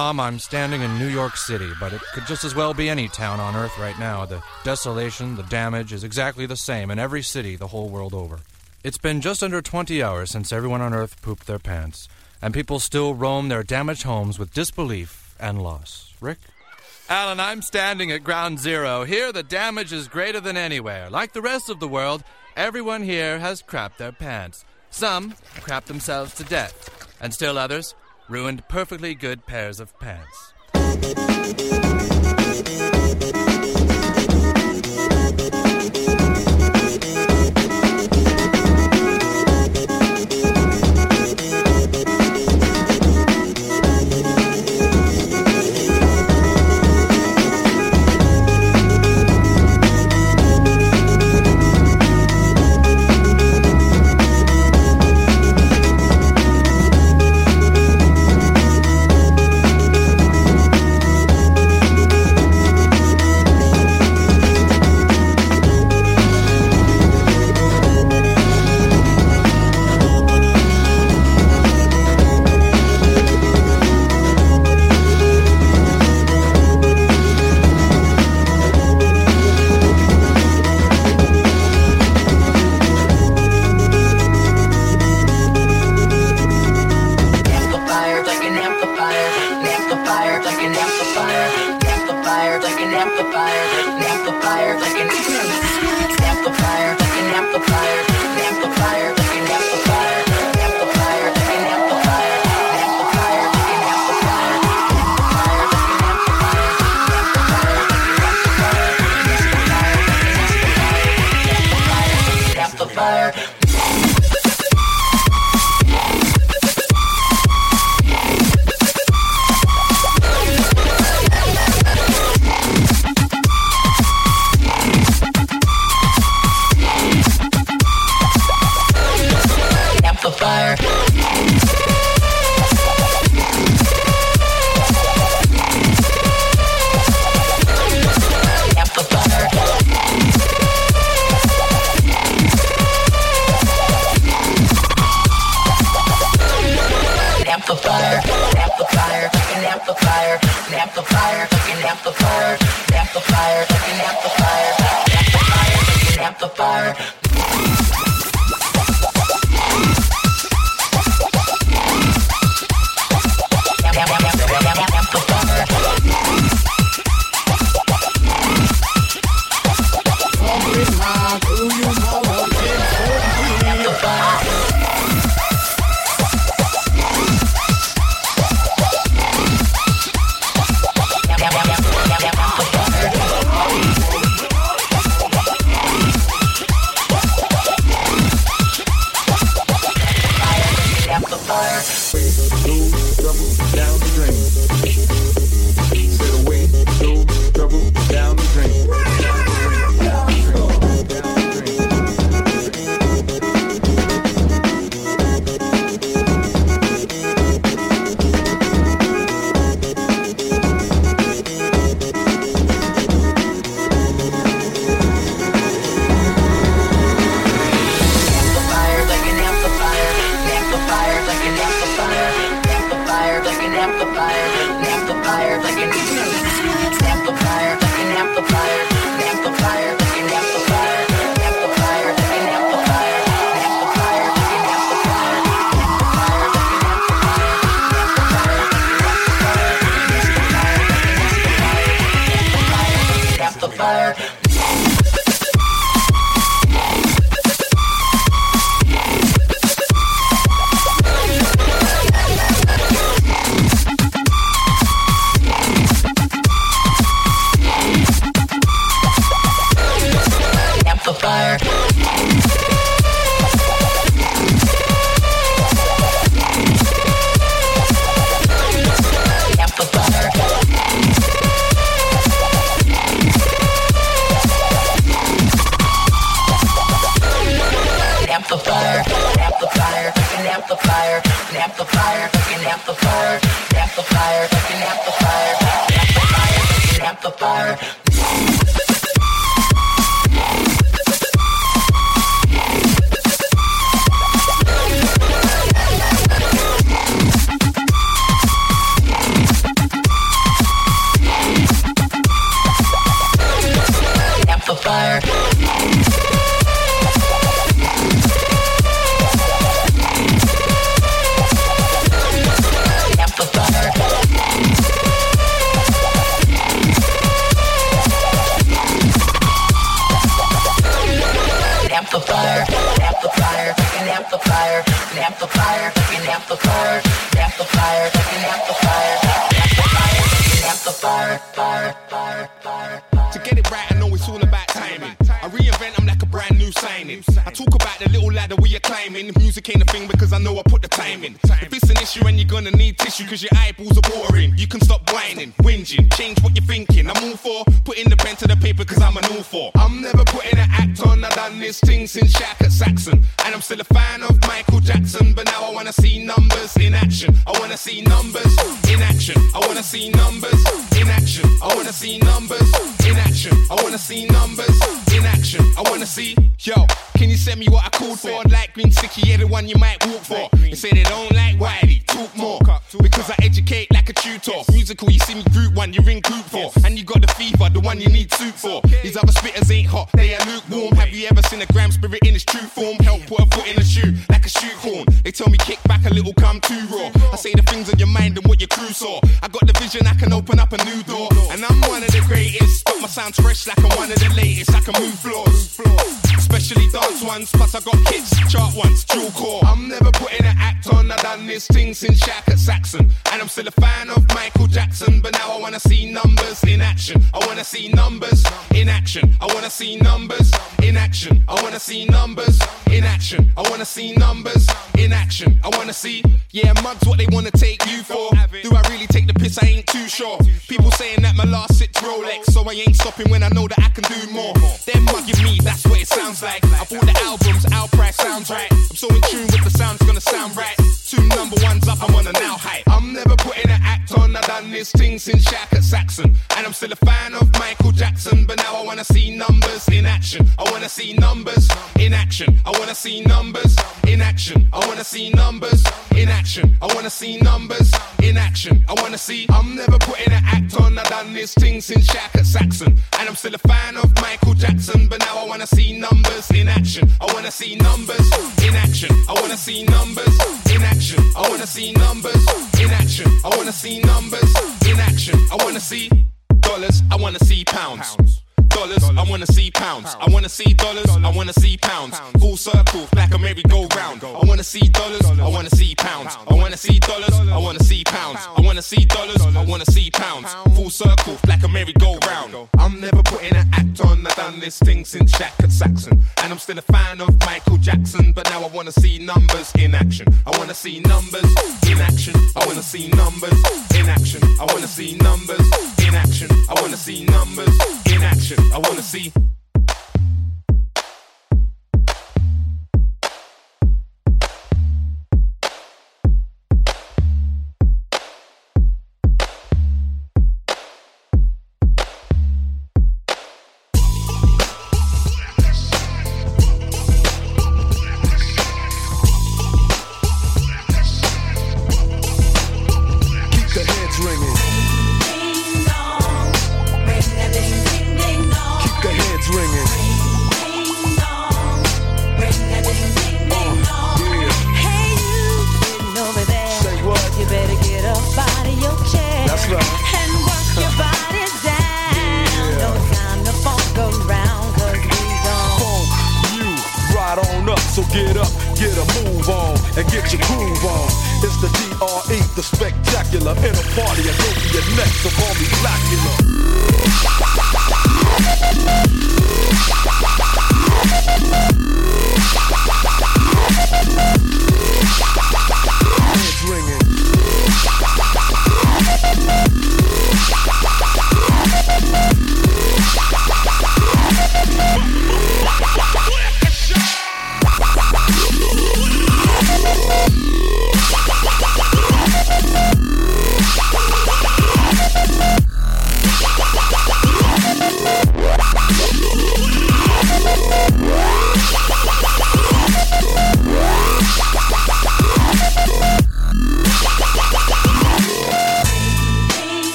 Tom, I'm standing in New York City, but it could just as well be any town on Earth right now. The desolation, the damage is exactly the same in every city the whole world over. It's been just under 20 hours since everyone on Earth pooped their pants, and people still roam their damaged homes with disbelief and loss. Rick? Alan, I'm standing at ground zero. Here, the damage is greater than anywhere. Like the rest of the world, everyone here has crapped their pants. Some crapped themselves to death, and still others ruined perfectly good pairs of pants. African Saxon. And I'm still a fan of Michael Jackson, but now I wanna see numbers in action. I wanna see numbers in action. I wanna see numbers in action. I wanna see numbers in action. I wanna see numbers in action. I wanna see.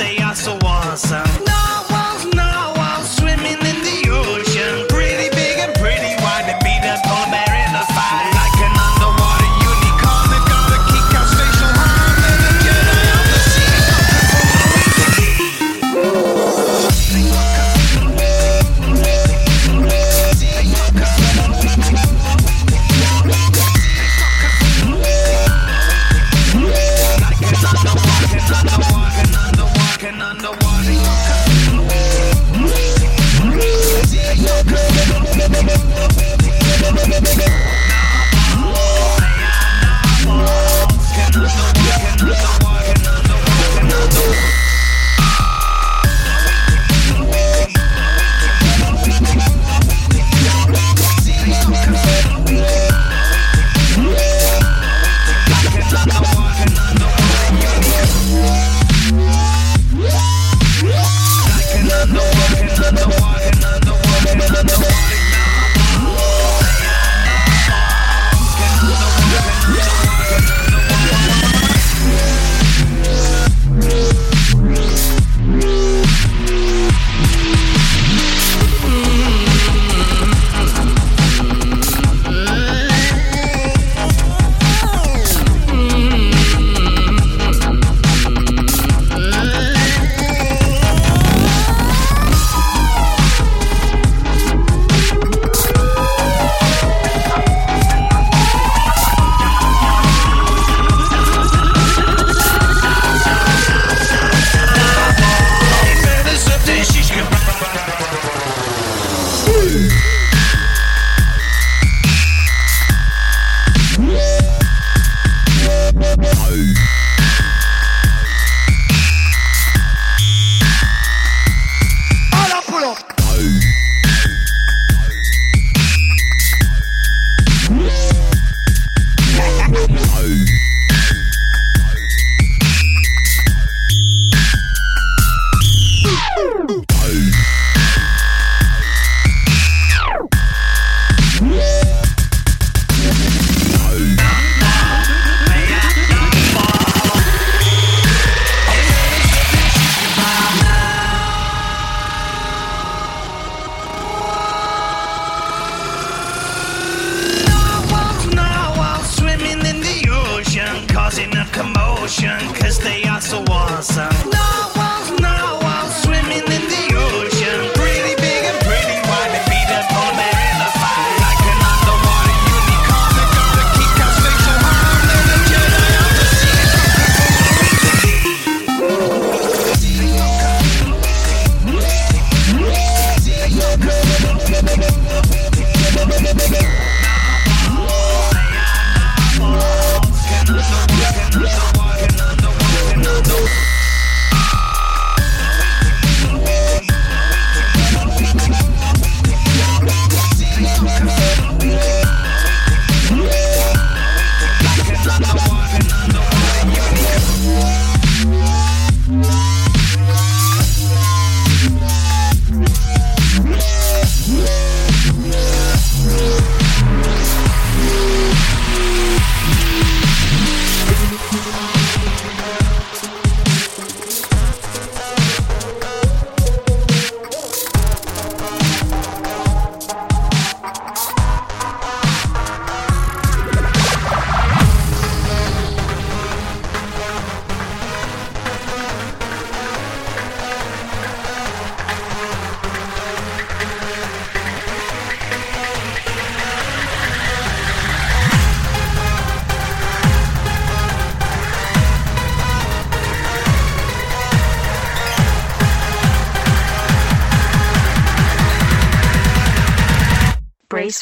They are so awesome.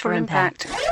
For impact. Of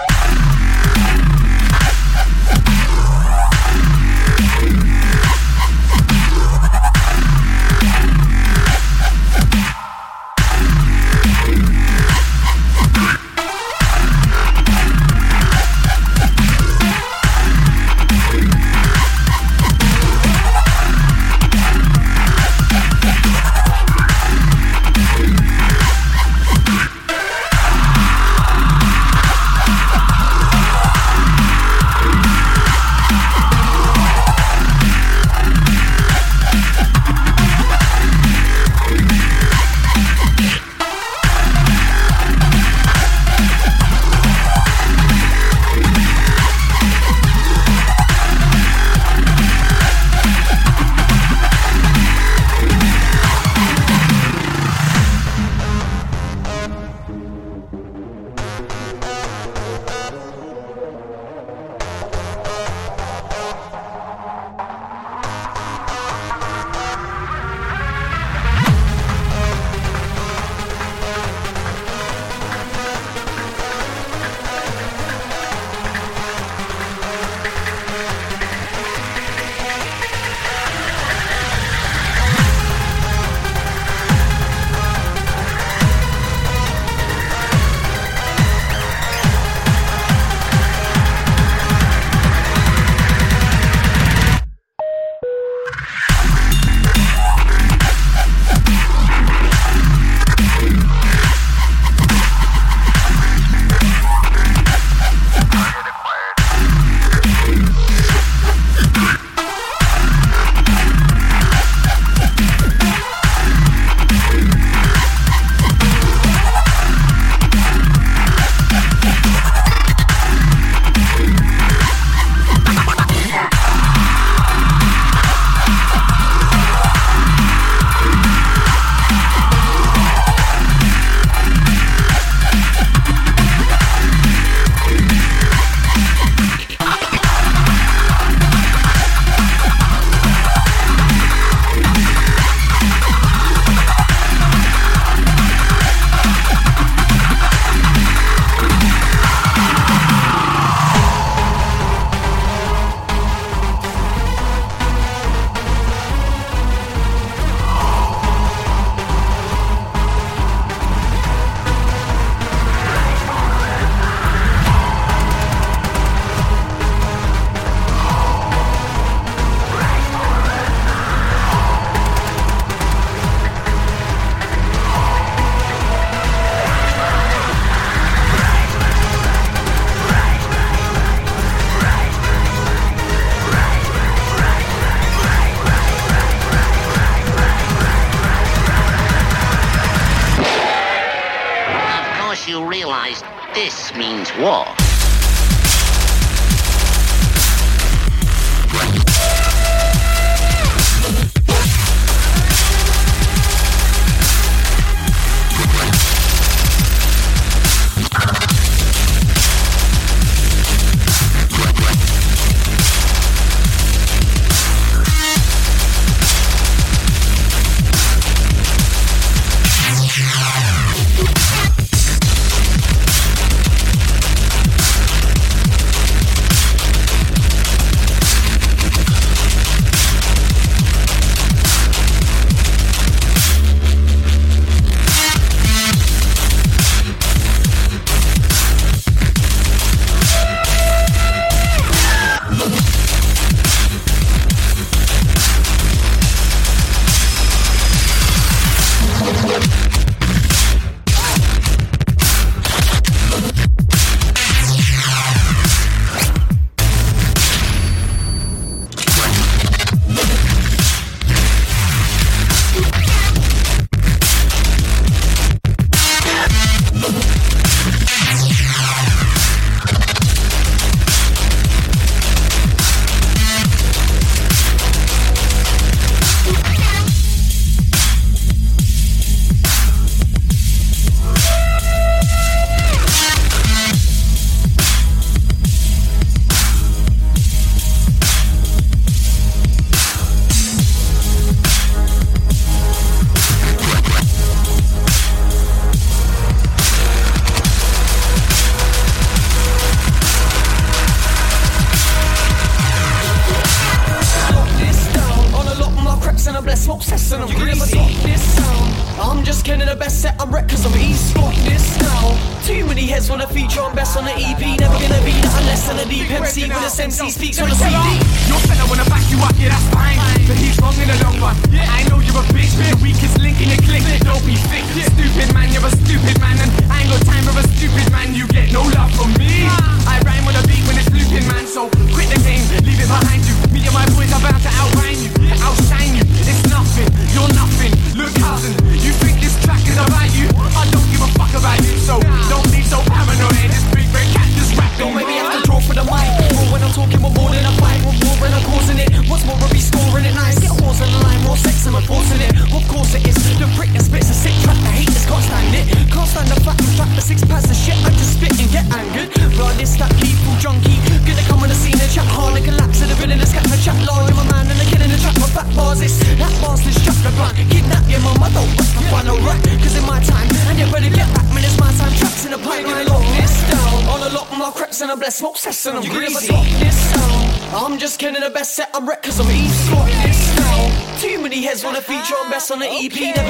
on the EP.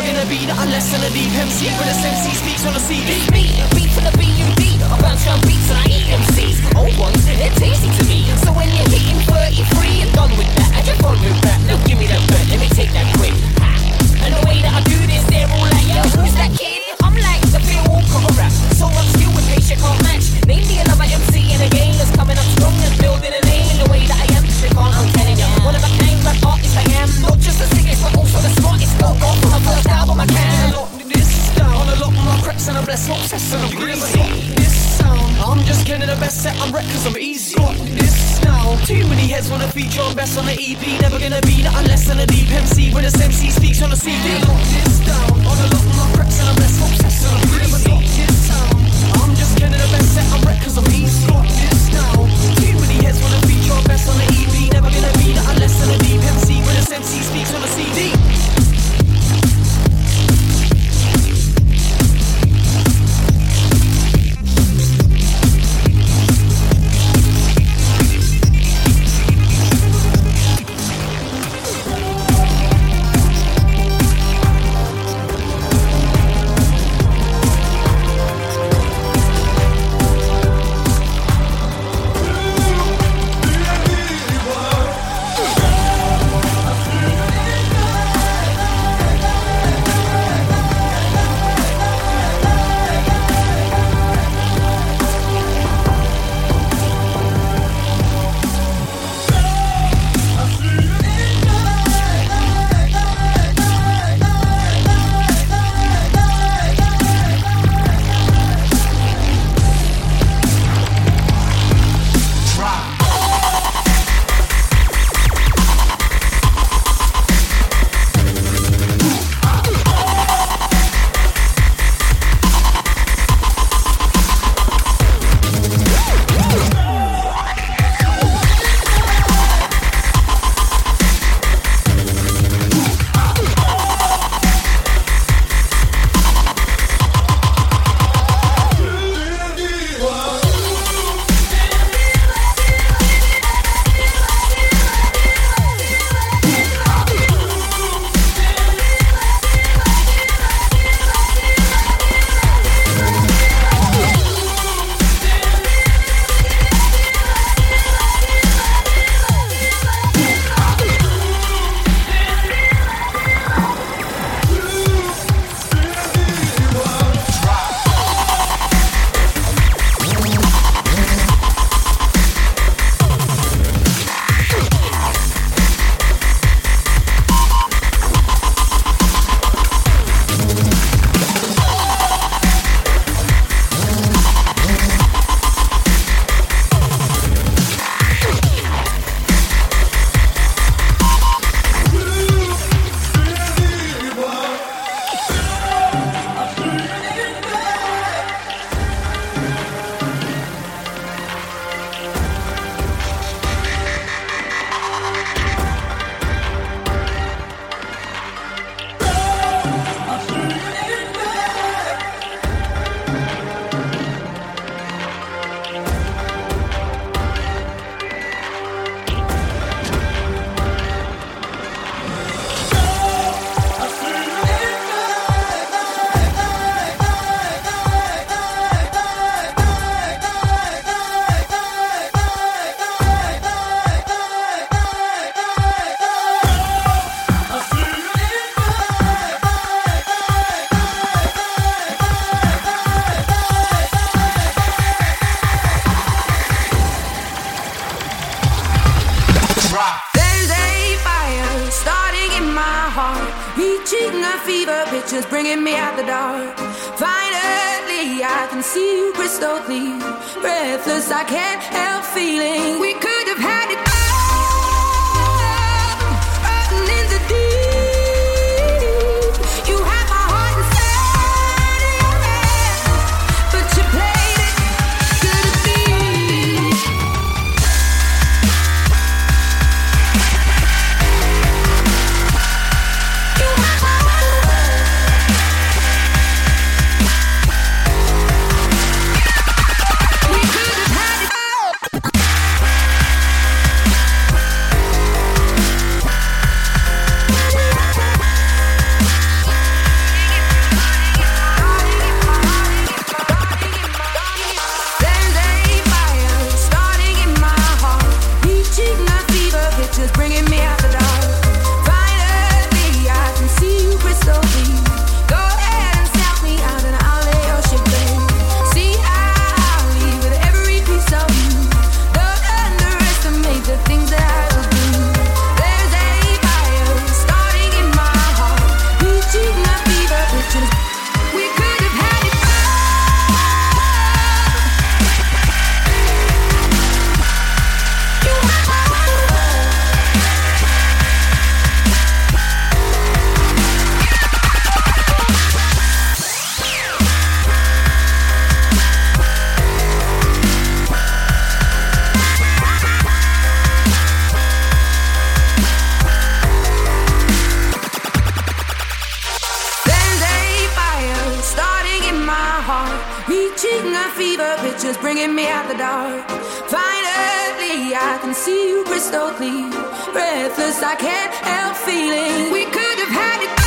just bringing me out the dark. Finally, I can see you crystal clear. Breathless, I can't help feeling we could have had it.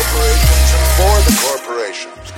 Corporations, and for the corporations.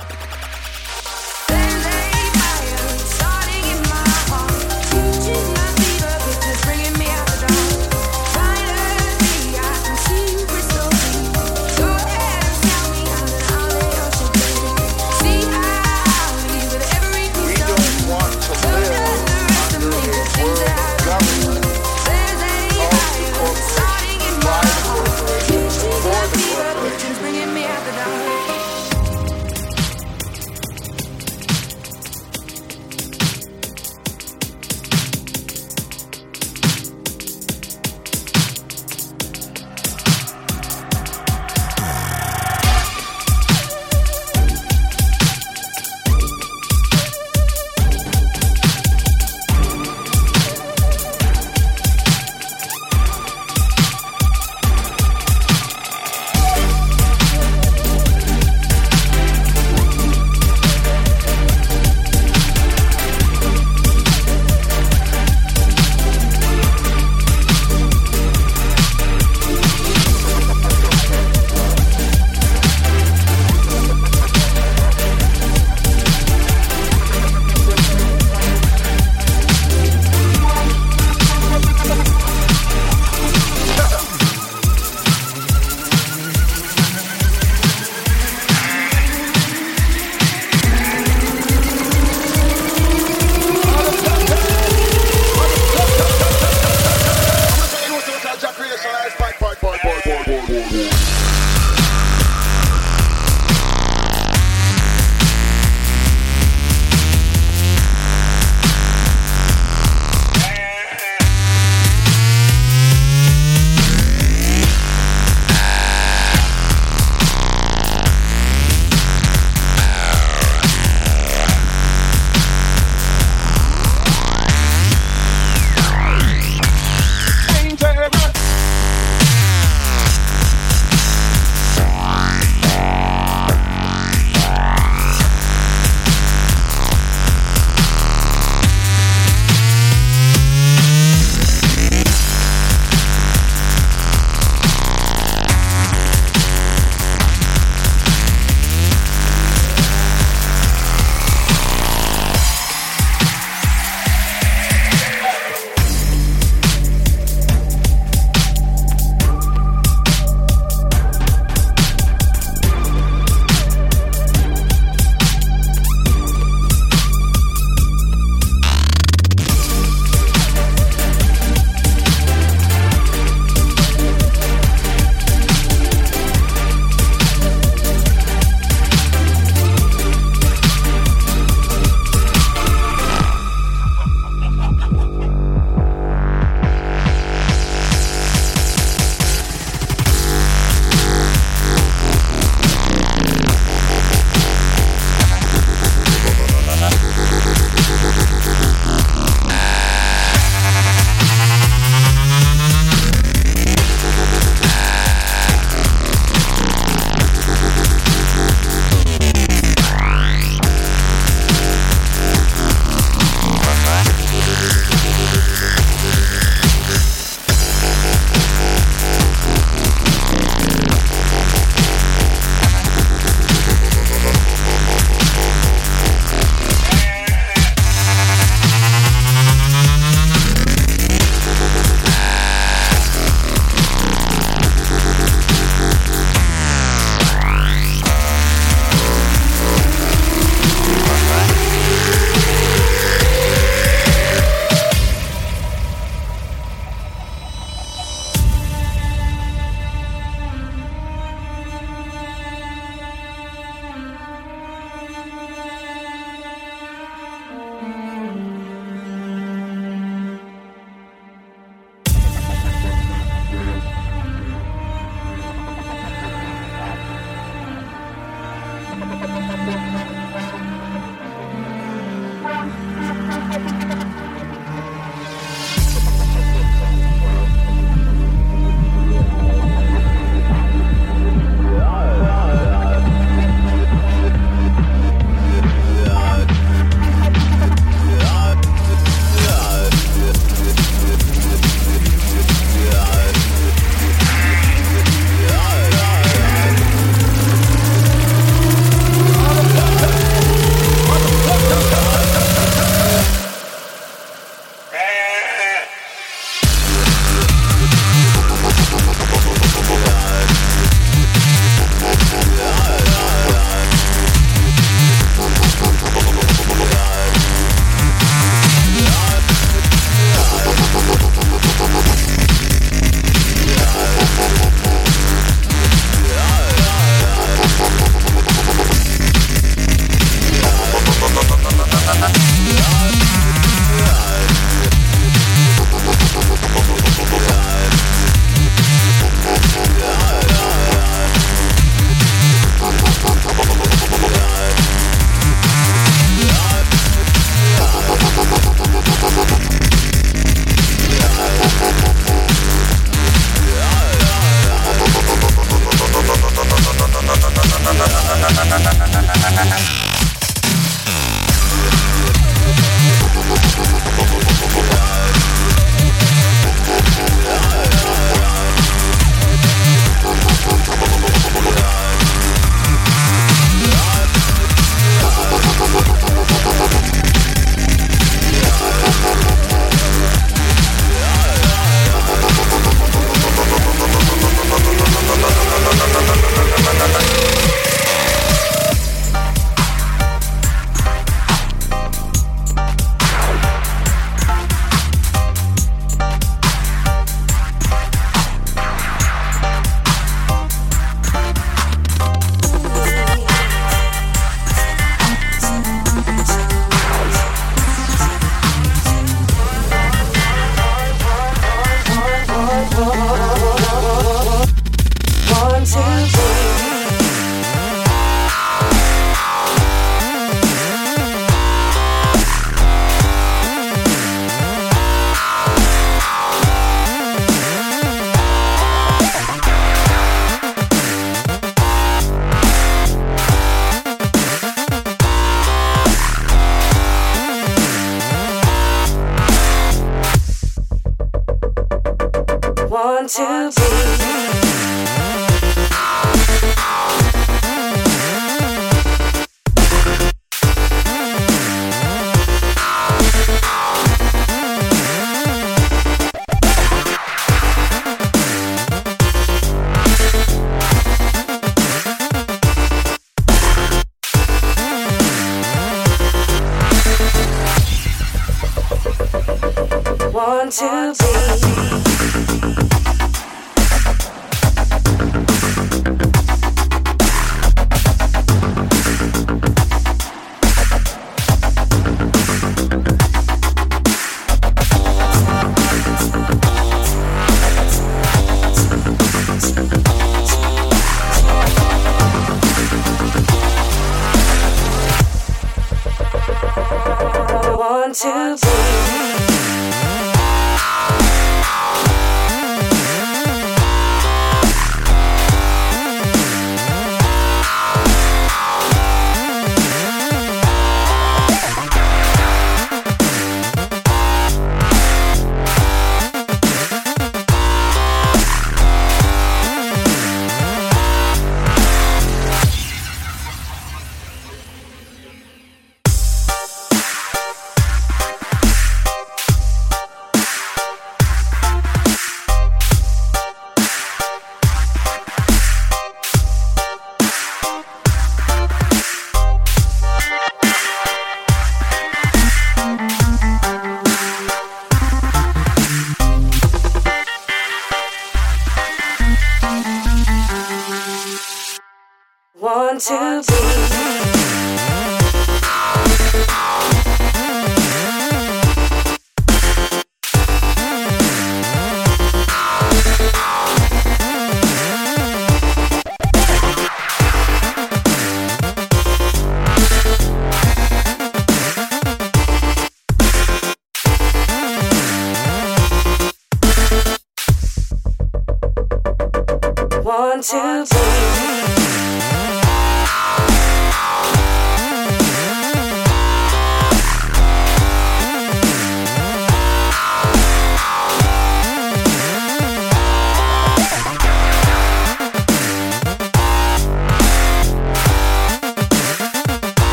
Mm-hmm.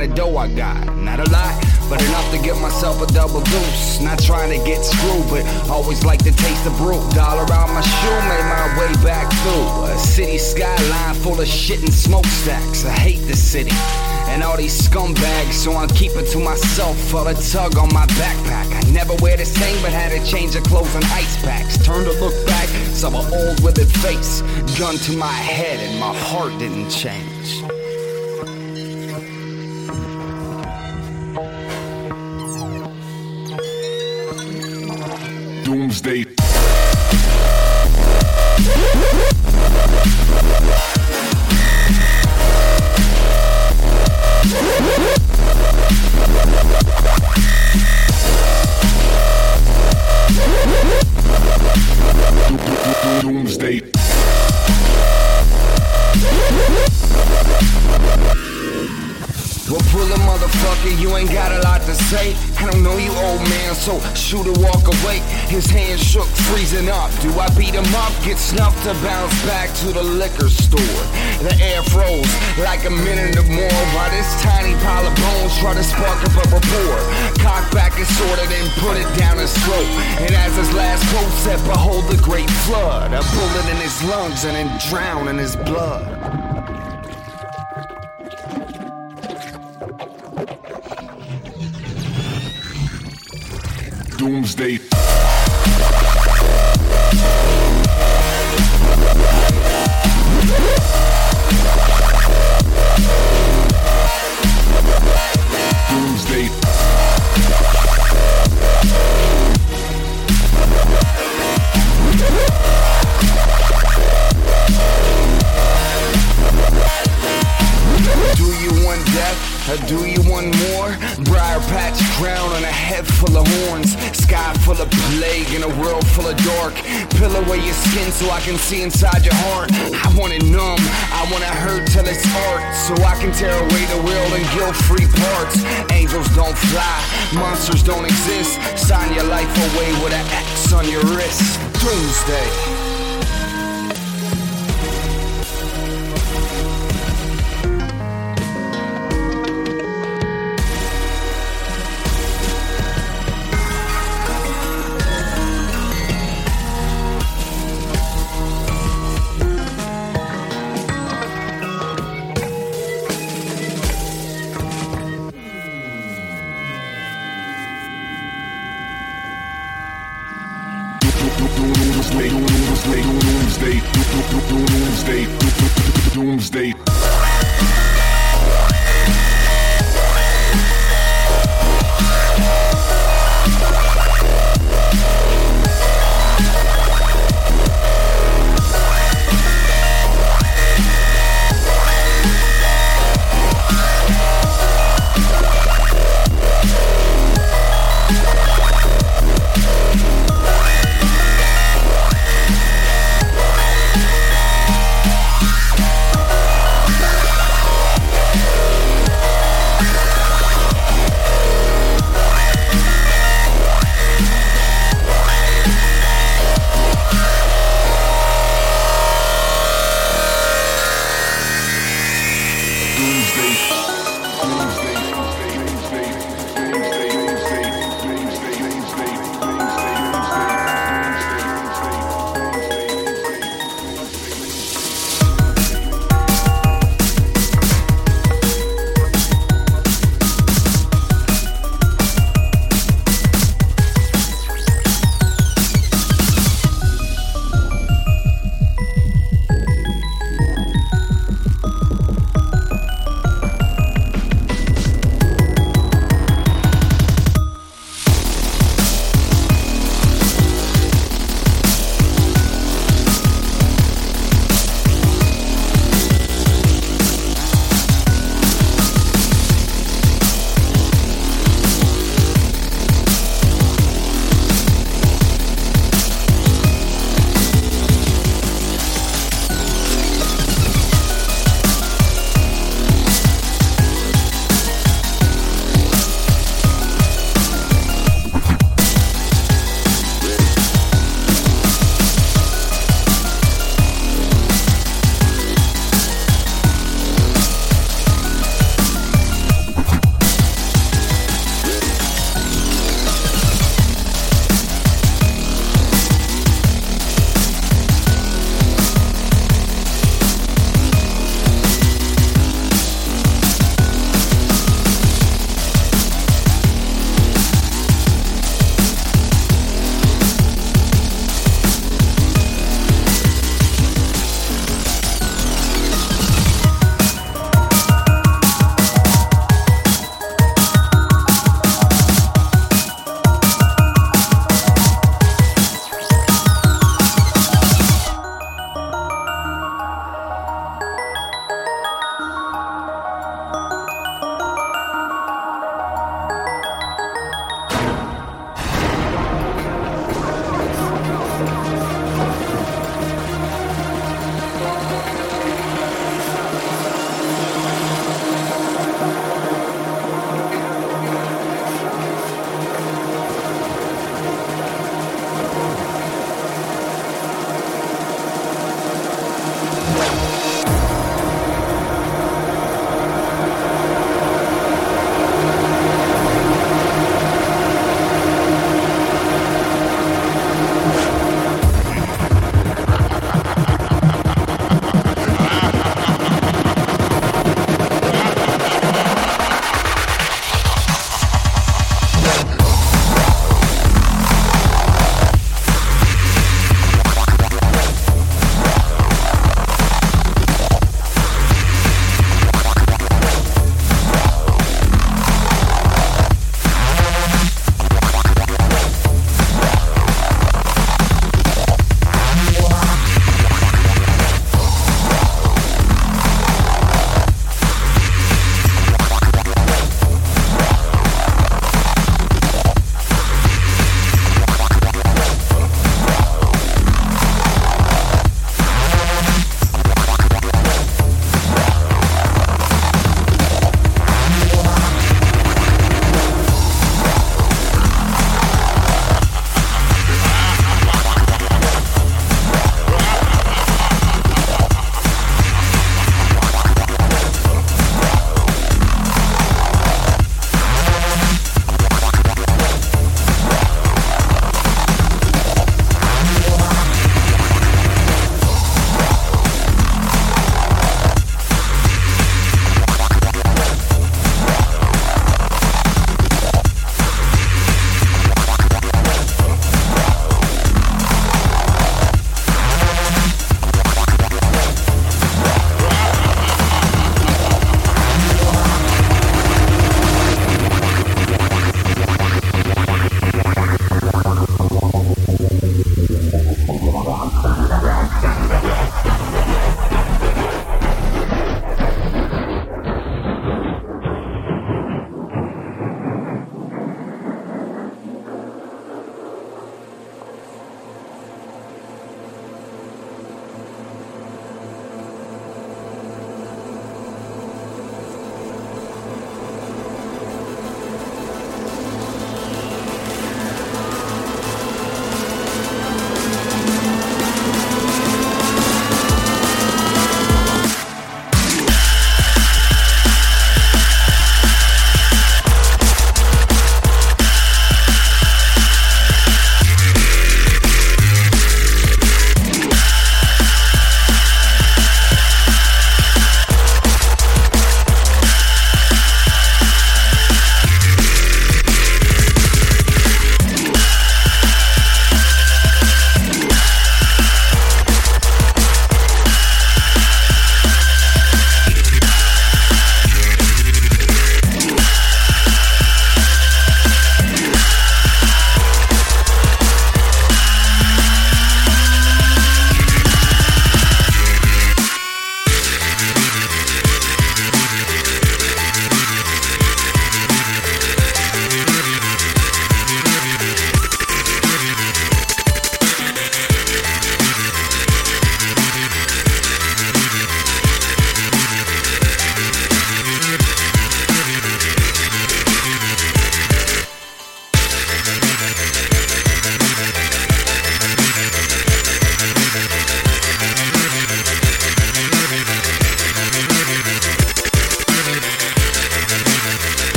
Kind of dough I got. Not a lot, but enough to get myself a double deuce. Not trying to get screwed, but always like to taste the brew. Dollar out my shoe, made my way back through a city skyline full of shit and smokestacks. I hate the city. and all these scumbags, so I keep it to myself. Felt a tug on my backpack. I never wear the same, but had a change of clothes and ice packs. Turned to look back, saw an old withered face. Gun to my head, and my heart didn't change. Get snuffed to bounce back to the liquor store. The air froze like a minute or more while this tiny pile of bones try to spark up a rapport. Cock back and sorted and put it down his throat. And as his last quote said, behold the great flood. A bullet in his lungs and then drown in his blood. Doomsday. Doomsday. Do you want more? Briar patch crown and a head full of horns. Sky full of plague and a world full of dark. Peel away your skin so I can see inside your heart. I want it numb, I want it hurt till it's art. So I can tear away the real and guilt free parts. Angels don't fly, monsters don't exist. Sign your life away with an X on your wrist. Doomsday.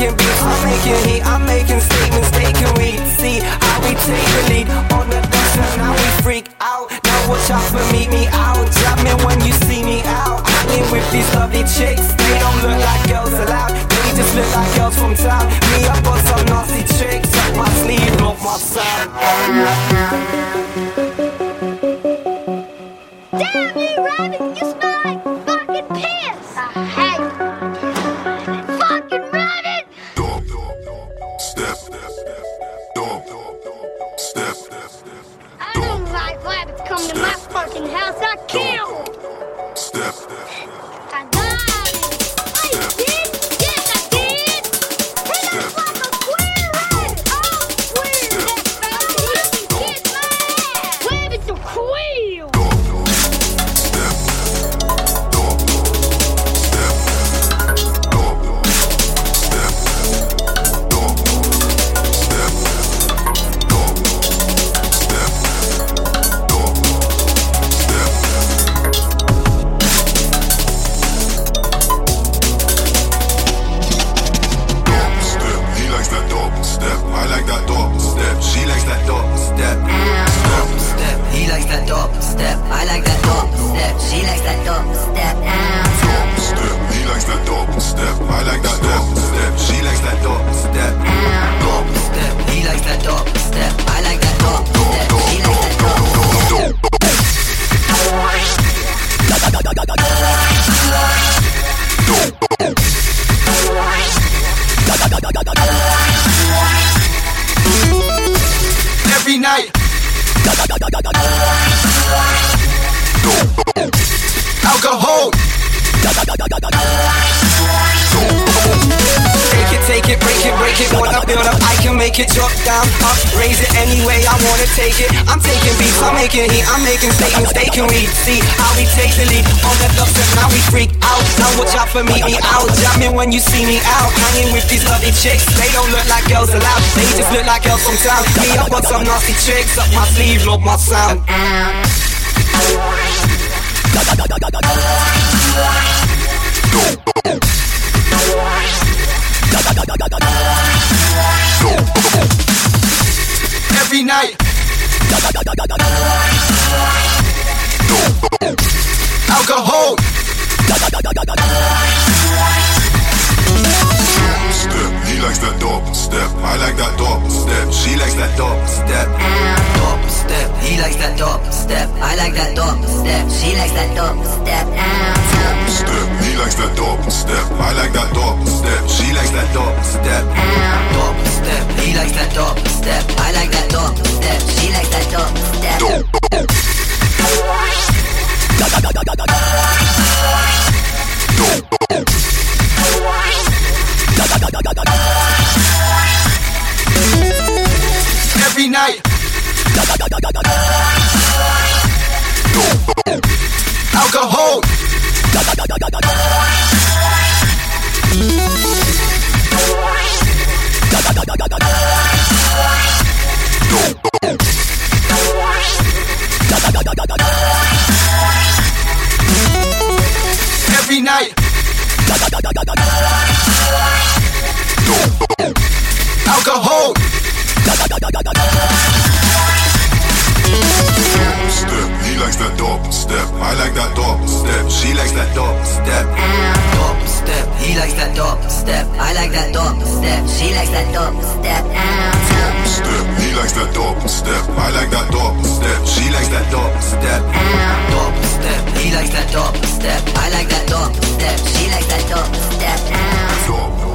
making beats, I'm making heat, I'm making statements, taking we see how we take the lead on the dance and now we freak out. Now watch out for me. me out, drop me when you see me out. I'm with these lovely chicks, they don't look like girls allowed, they just look like girls from town. Me, up on some nasty tricks, up my sleeve, off my side. step. She likes that double step. Step, step. He likes that double step. I like that double step. She likes that double step. Double step. He likes that double step. I like that double step. She likes that double step. Double.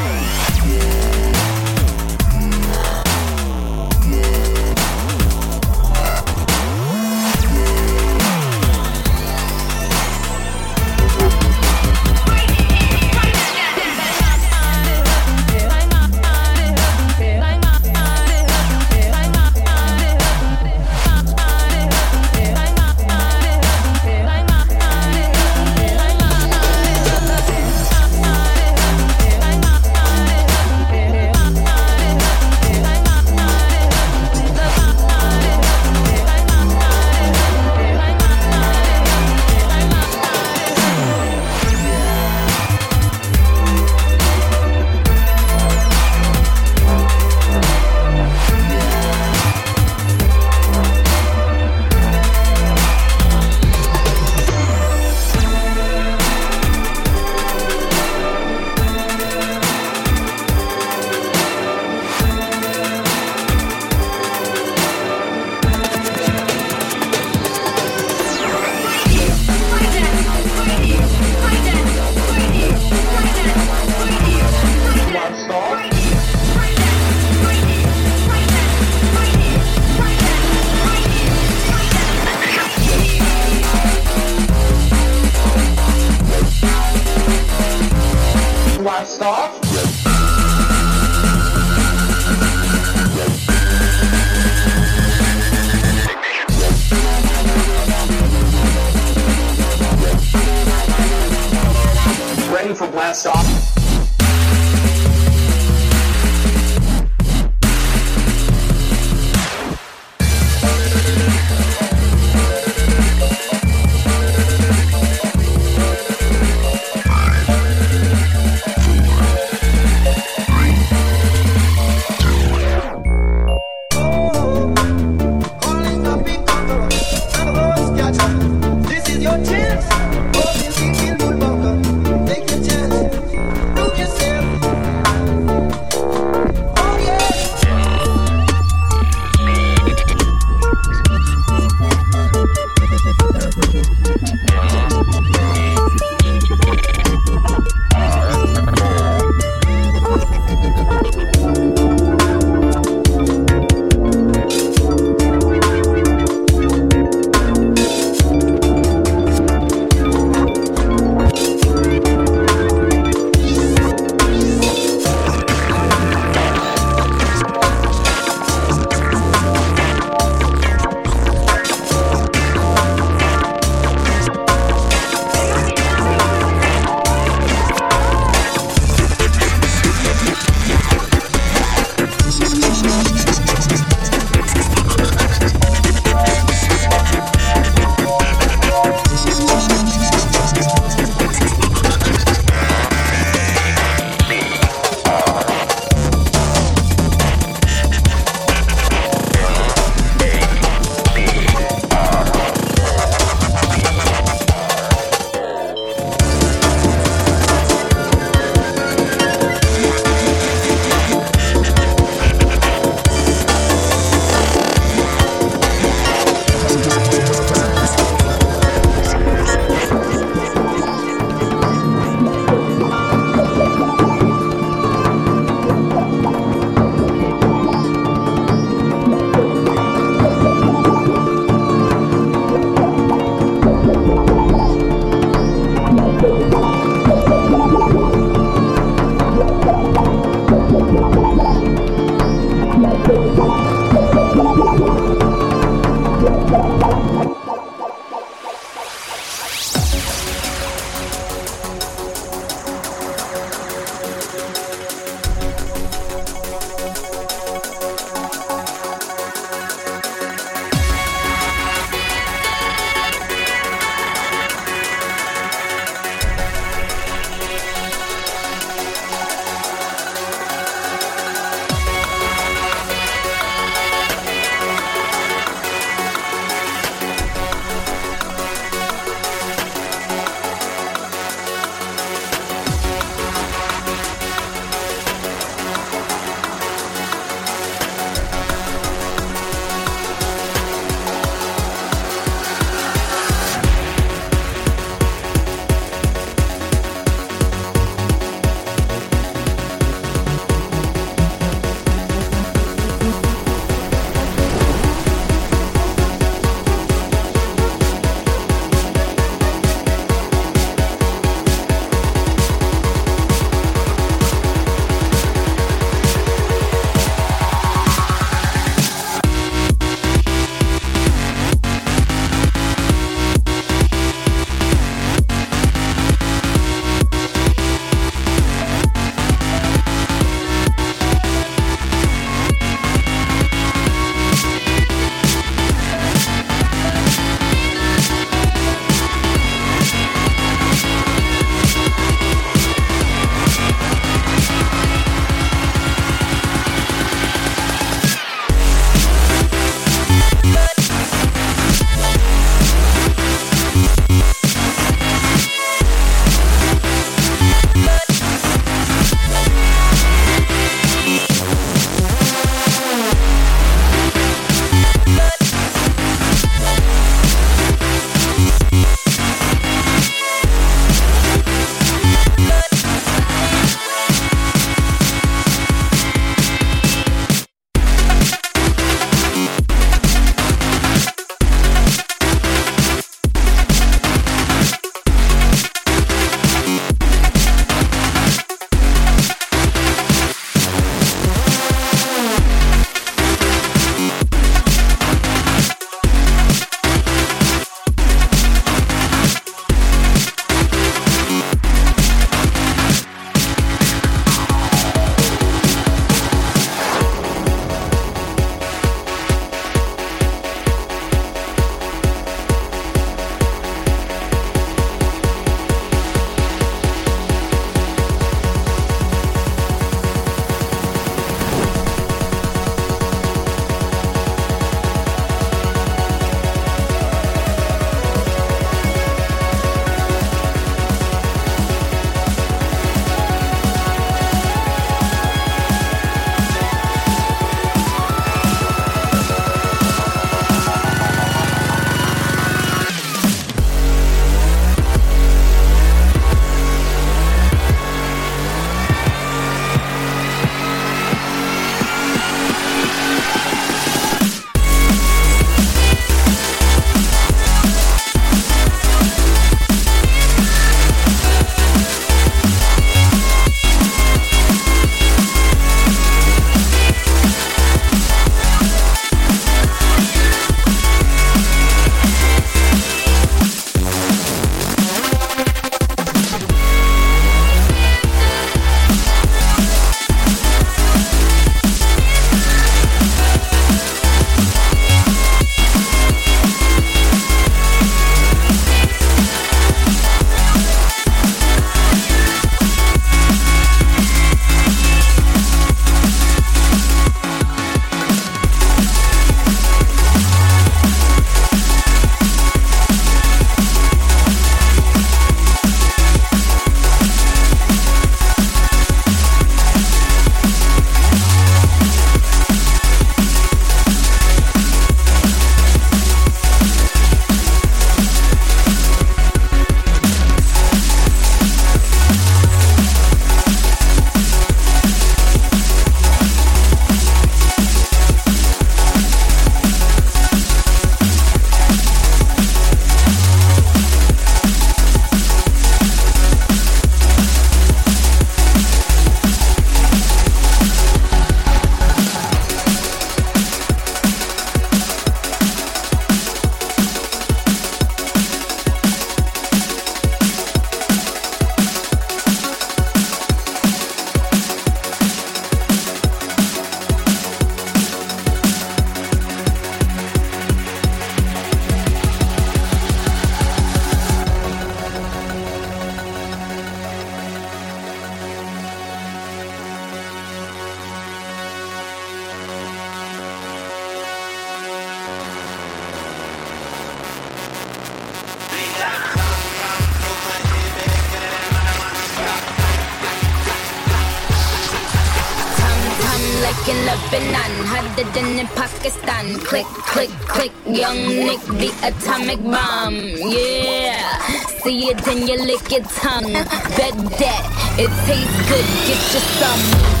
Pakistan. Click, click, click, young Nick, the atomic bomb. Yeah, see it and you lick your tongue. Bet that it tastes good, get you some.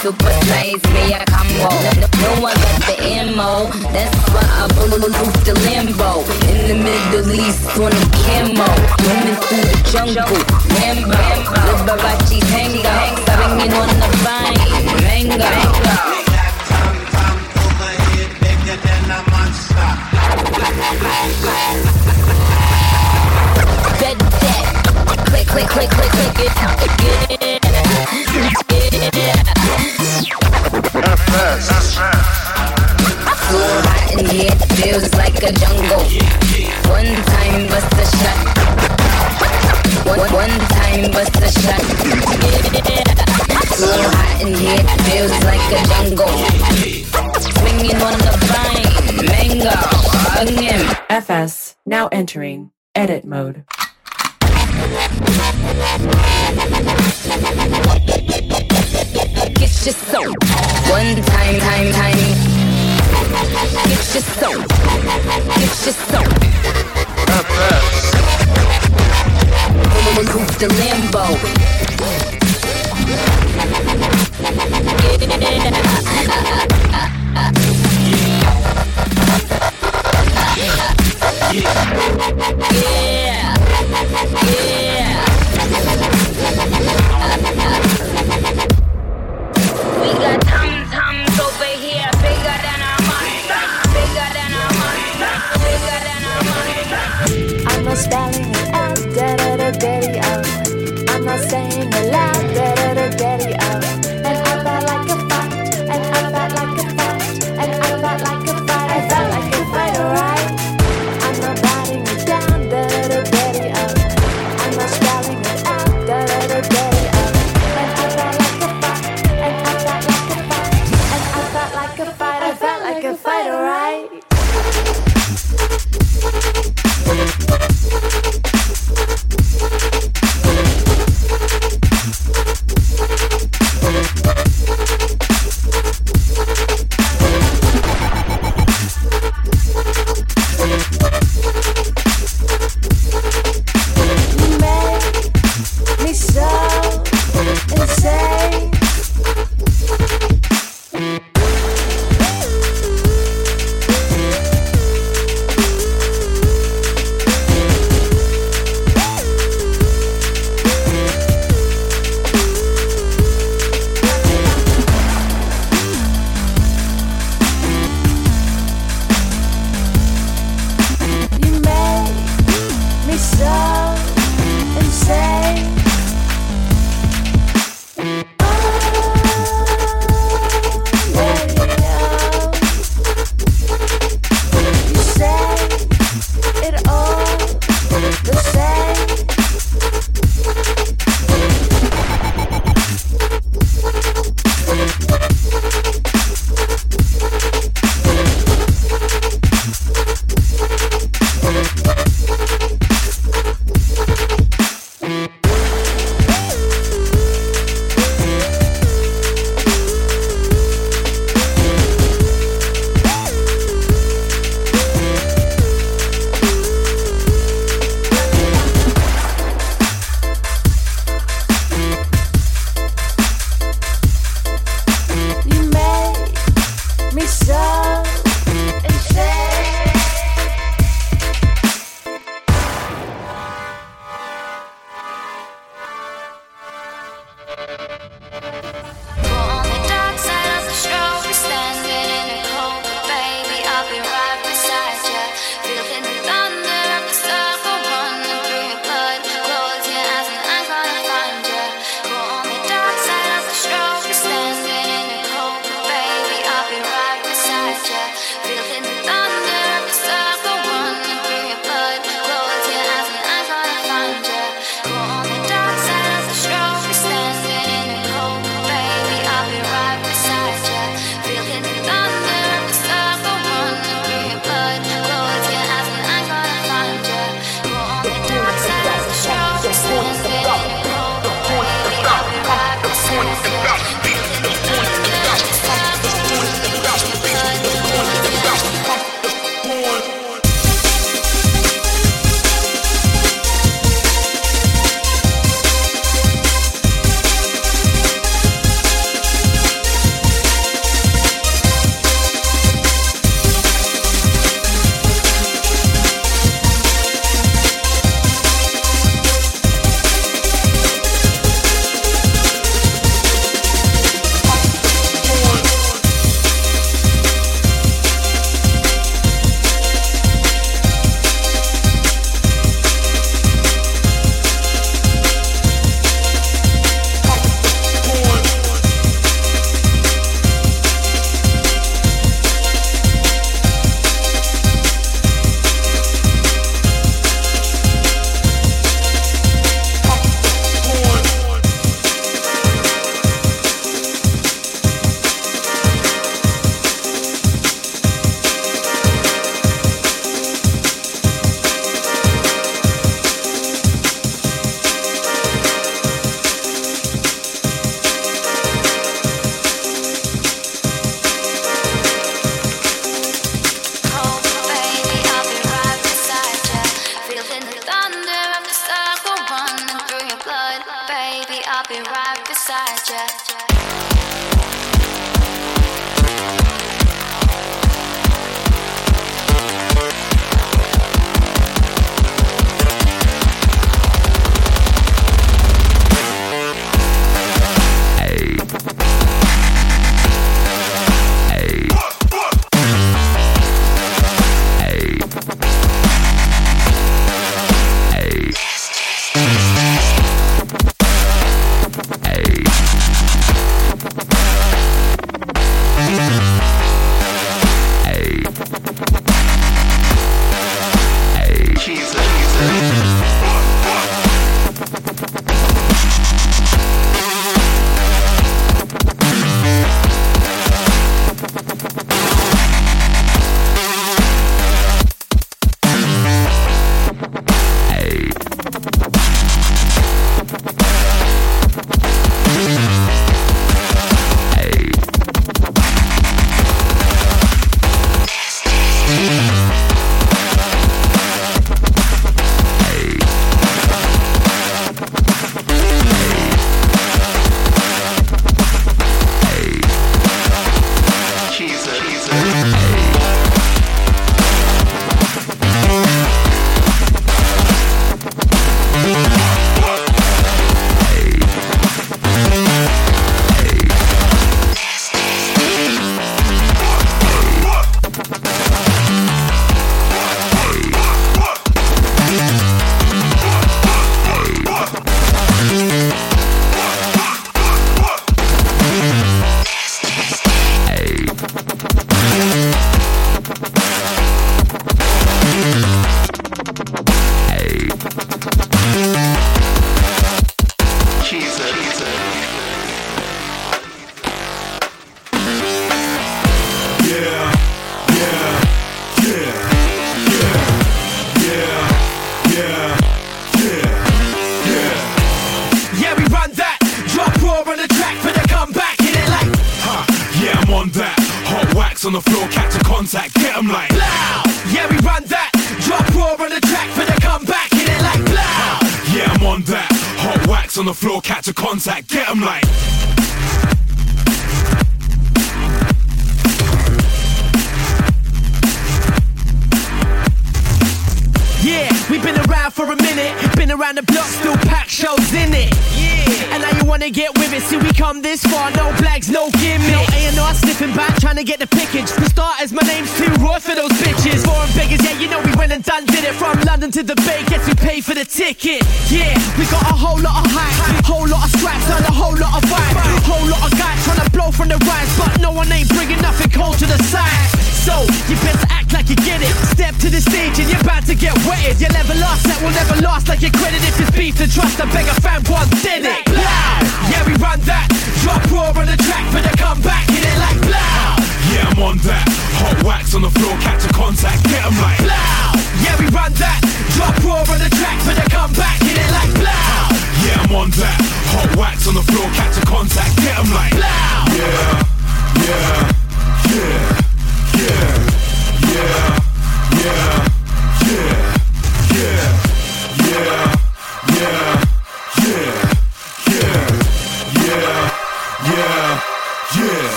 Super size, me a combo. No, no one got the ammo. That's why I bulletproof the Lambo. In the Middle East on a camo. Running through the jungle. Rambo. Liberace tango. Swinging on the vine. Mango. Bet that. Click, click, click, click, click it. So like a jungle. One time bust a shot. One, one time bust a shot. So hot in here, feels like a jungle. Swinging on the vine, mango, hug him. FS now entering edit mode. Get your soul. One time, time, time. Your soul. Get your soul. Bulletproof the Lambo. Yeah. Yeah. Make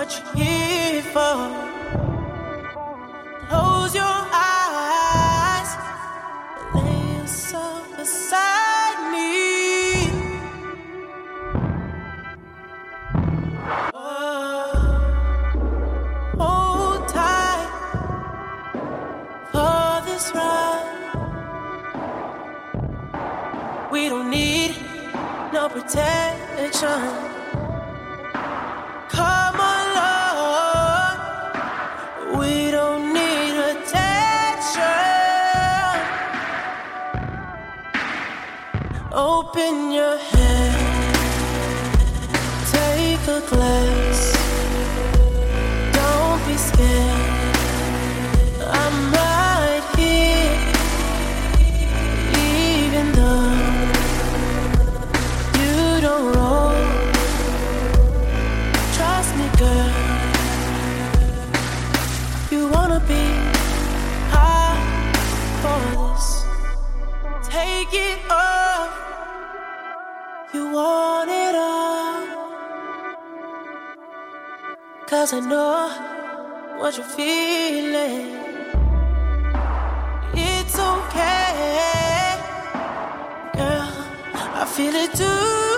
what you're here for. Close your eyes, lay yourself beside me. Oh, hold tight for this ride. We don't need no protection. Open your hand, take a glass. Don't be scared. Cause I know what you're feeling. It's okay, girl. I feel it too.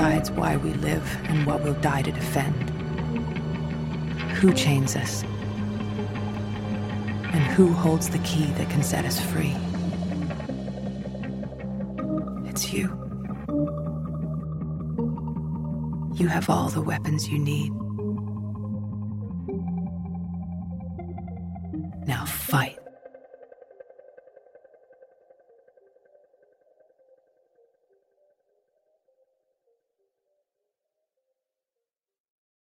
decides why we live and what we'll die to defend. Who chains us? And who holds the key that can set us free? It's you. You have all the weapons you need.